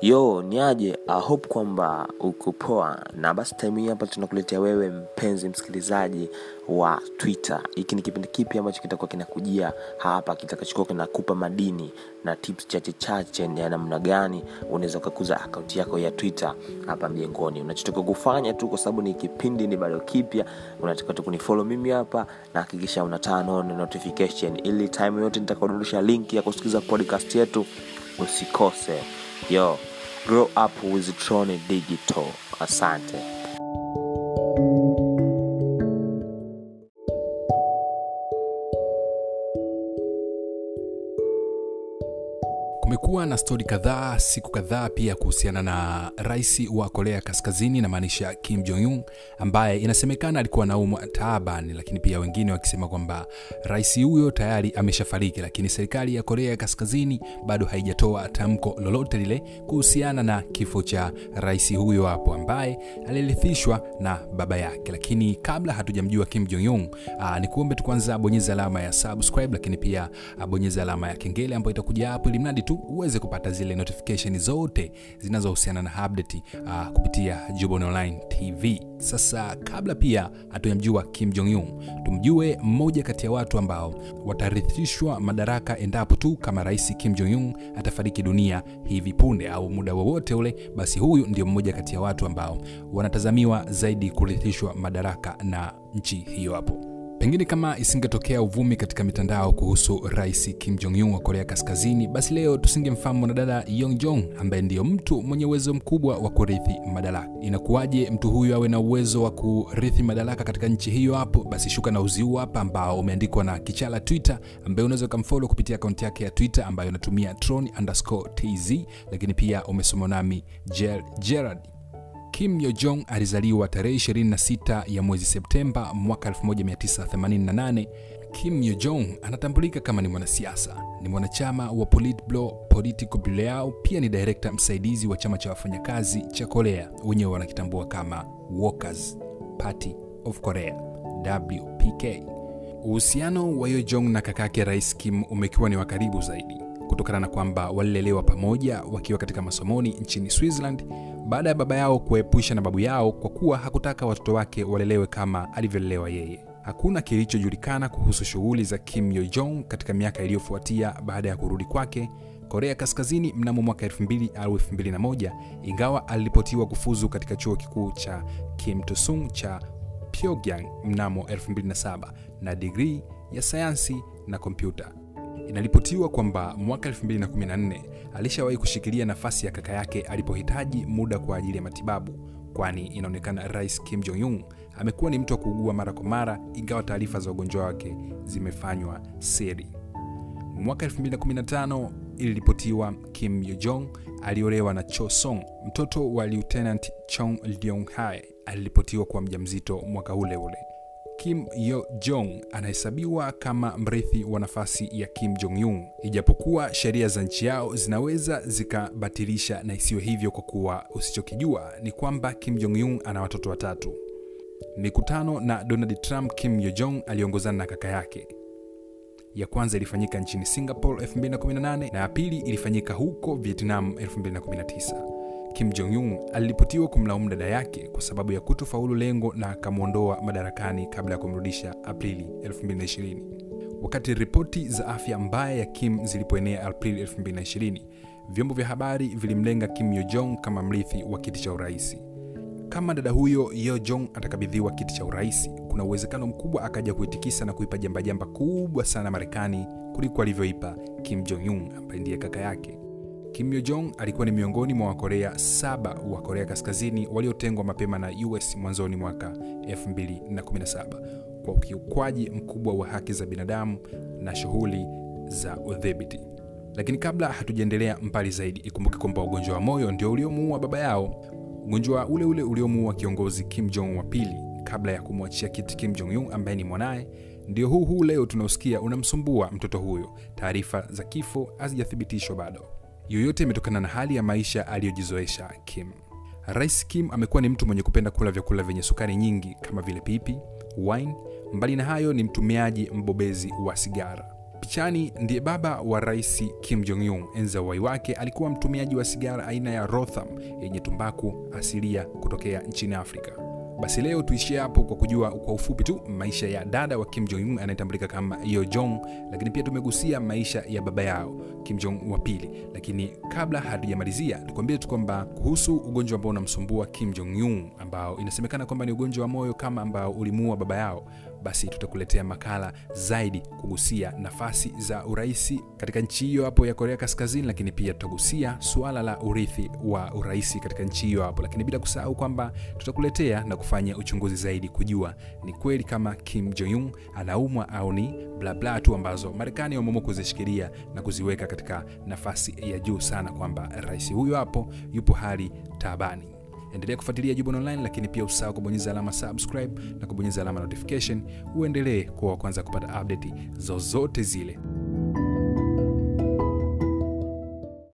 yo ni aje? Hope kwamba uko poa na basi time hii hapa tunakuletea wewe mpenzi msikilizaji wa twitter. Hiki ni kipindi kipi ambacho kitakuwa kinakujia hapa kitakachokuwa kinakupa madini na tips chache chache ya namna gani unaweza ukakuza akaunti yako ya twitter hapa mjengoni. Unachotoka kufanya tu kwa sababu ni kipindi ni bado kipya unataka tu kunifolo mimi hapa na hakikisha una notification. Ili time yote nitakaodondosha linki ya kusikiliza podcast yetu usikose. Yo grow up with Trone digital. Asante kumekuwa na stori kadhaa siku kadhaa pia kuhusiana na rais wa korea kaskazini namaanisha kim jong un ambaye inasemekana alikuwa anaumwa taabani lakini pia wengine wakisema kwamba rais huyo tayari ameshafariki lakini serikali ya korea kaskazini bado haijatoa tamko lolote lile kuhusiana na kifo cha rais huyo hapo ambaye alirithishwa na baba yake. Lakini kabla hatujamjua kim jong ni kuombe tu kwanza bonyeza alama ya subscribe lakini pia abonyeze alama ya kengele ambayo itakuja hapo ili mradi tu uweze kupata zile notification zote zinazohusiana na update uh, kupitia Jubon Online TV. Sasa kabla pia hatujamjua Kim Jong Un, tumjue mmoja kati ya watu ambao watarithishwa madaraka endapo tu kama Rais Kim Jong Un atafariki dunia hivi punde au muda wowote ule, basi huyu ndio mmoja kati ya watu ambao wanatazamiwa zaidi kurithishwa madaraka na nchi hiyo hapo. Pengine kama isingetokea uvumi katika mitandao kuhusu rais Kim Jong Un wa Korea Kaskazini, basi leo tusingemfahamu mwanadada Yong Jong ambaye ndiyo mtu mwenye uwezo mkubwa wa kurithi madaraka. Inakuwaje mtu huyu awe na uwezo wa kurithi madaraka katika nchi hiyo hapo? Basi shuka na uzi huu hapa ambao umeandikwa na Kichala Twitter, ambaye unaweza ukamfollow kupitia akaunti yake ya Twitter ambayo inatumia tron underscore tz, lakini pia umesoma nami Ger Gerard Kim Yo Jong alizaliwa tarehe 26 ya mwezi Septemba mwaka 1988. Kim Yo Jong anatambulika kama ni mwanasiasa, ni mwanachama wa Politburo Political Bureau, pia ni director msaidizi wa chama cha wafanyakazi cha Korea, wenyewe wanakitambua kama Workers Party of Korea WPK. Uhusiano wa Yo Jong na kakake Rais Kim umekuwa ni wa karibu zaidi kutokana na kwamba walilelewa pamoja wakiwa katika masomoni nchini Switzerland baada ya baba yao kuepusha na babu yao kwa kuwa hakutaka watoto wake walelewe kama alivyolelewa yeye. Hakuna kilichojulikana kuhusu shughuli za Kim Yo Jong katika miaka iliyofuatia baada ya kurudi kwake Korea Kaskazini mnamo mwaka 2000 au 2001, ingawa aliripotiwa kufuzu katika chuo kikuu cha Kim Il-sung cha Pyongyang mnamo 2007 na digrii ya sayansi na kompyuta. Inaripotiwa kwamba mwaka 2014 alishawahi kushikilia nafasi ya kaka yake alipohitaji muda kwa ajili ya matibabu, kwani inaonekana Rais Kim Jong Un amekuwa ni mtu wa kuugua mara kwa mara, ingawa taarifa za ugonjwa wake zimefanywa siri. Mwaka 2015 iliripotiwa Kim Yo Jong aliolewa na Cho Song, mtoto wa Lieutenant Chong Leong Hae. Aliripotiwa kuwa mjamzito mwaka ule ule. Kim Yo Jong anahesabiwa kama mrithi wa nafasi ya Kim Jong Un, ijapokuwa sheria za nchi yao zinaweza zikabatilisha na isiyo hivyo, kwa kuwa usichokijua ni kwamba Kim Jong Un ana watoto watatu. Mikutano na Donald Trump, Kim Yo Jong aliongozana na kaka yake. Ya kwanza ilifanyika nchini Singapore 2018 na ya pili ilifanyika huko Vietnam 2019. Kim Jong aliripotiwa kumlaumu dada yake kwa sababu ya kutofaulu lengo na akamwondoa madarakani kabla ya kumrudisha Aprili 2020. Wakati ripoti za afya mbaya ya Kim zilipoenea Aprili 2020, vyombo vya habari vilimlenga Kim Yo Jong kama mrithi wa kiti cha urais. Kama dada huyo Yo Jong atakabidhiwa kiti cha urais, kuna uwezekano mkubwa akaja kuitikisa na kuipa jambajamba kubwa sana Marekani kuliko alivyoipa Kim Jong ambaye ndiye kaka yake. Kim Jong alikuwa ni miongoni mwa Wakorea saba wa Korea Kaskazini waliotengwa mapema na US mwanzoni mwaka 2017 kwa ukiukwaji mkubwa wa haki za binadamu na shughuli za udhibiti. Lakini kabla hatujaendelea mbali zaidi, ikumbuke kwamba ugonjwa wa moyo ndio uliomuua baba yao, ugonjwa ule ule uliomuua kiongozi Kim Jong wa pili kabla ya kumwachia kiti Kim Jong Un ambaye ni mwanaye ndio huu huu leo tunaosikia unamsumbua mtoto huyo. Taarifa za kifo hazijathibitishwa bado. Yoyote imetokana na hali ya maisha aliyojizoesha Kim. Rais Kim amekuwa ni mtu mwenye kupenda kula vyakula vyenye sukari nyingi kama vile pipi, wine. Mbali na hayo, ni mtumiaji mbobezi wa sigara. Pichani ndiye baba wa rais Kim Jong Un. Enzi ya uhai wake alikuwa mtumiaji wa sigara aina ya Rotham yenye tumbaku asilia kutokea nchini Afrika. Basi leo tuishie hapo kwa kujua kwa ufupi tu maisha ya dada wa Kim Jong anayetambulika kama Yo Jong, lakini pia tumegusia maisha ya baba yao Kim Jong wa pili. Lakini kabla hatujamalizia, tukwambie tu kwamba kuhusu ugonjwa ambao unamsumbua Kim Jong Un ambao inasemekana kwamba ni ugonjwa wa moyo kama ambao ulimuua baba yao, basi tutakuletea makala zaidi kugusia nafasi za uraisi katika nchi hiyo hapo ya Korea Kaskazini, lakini pia tutagusia suala la urithi wa uraisi katika nchi hiyo hapo, lakini bila kusahau kwamba tutakuletea na kufanya uchunguzi zaidi kujua ni kweli kama Kim Jong anaumwa au ni blabla tu ambazo Marekani wameamua kuzishikilia na kuziweka katika nafasi ya juu sana, kwamba rais huyo hapo yupo hali taabani. Endelea kufuatilia Jubon Online, lakini pia usahau kubonyeza alama subscribe na kubonyeza alama notification, uendelee kuwa wa kwanza kupata update zozote zile.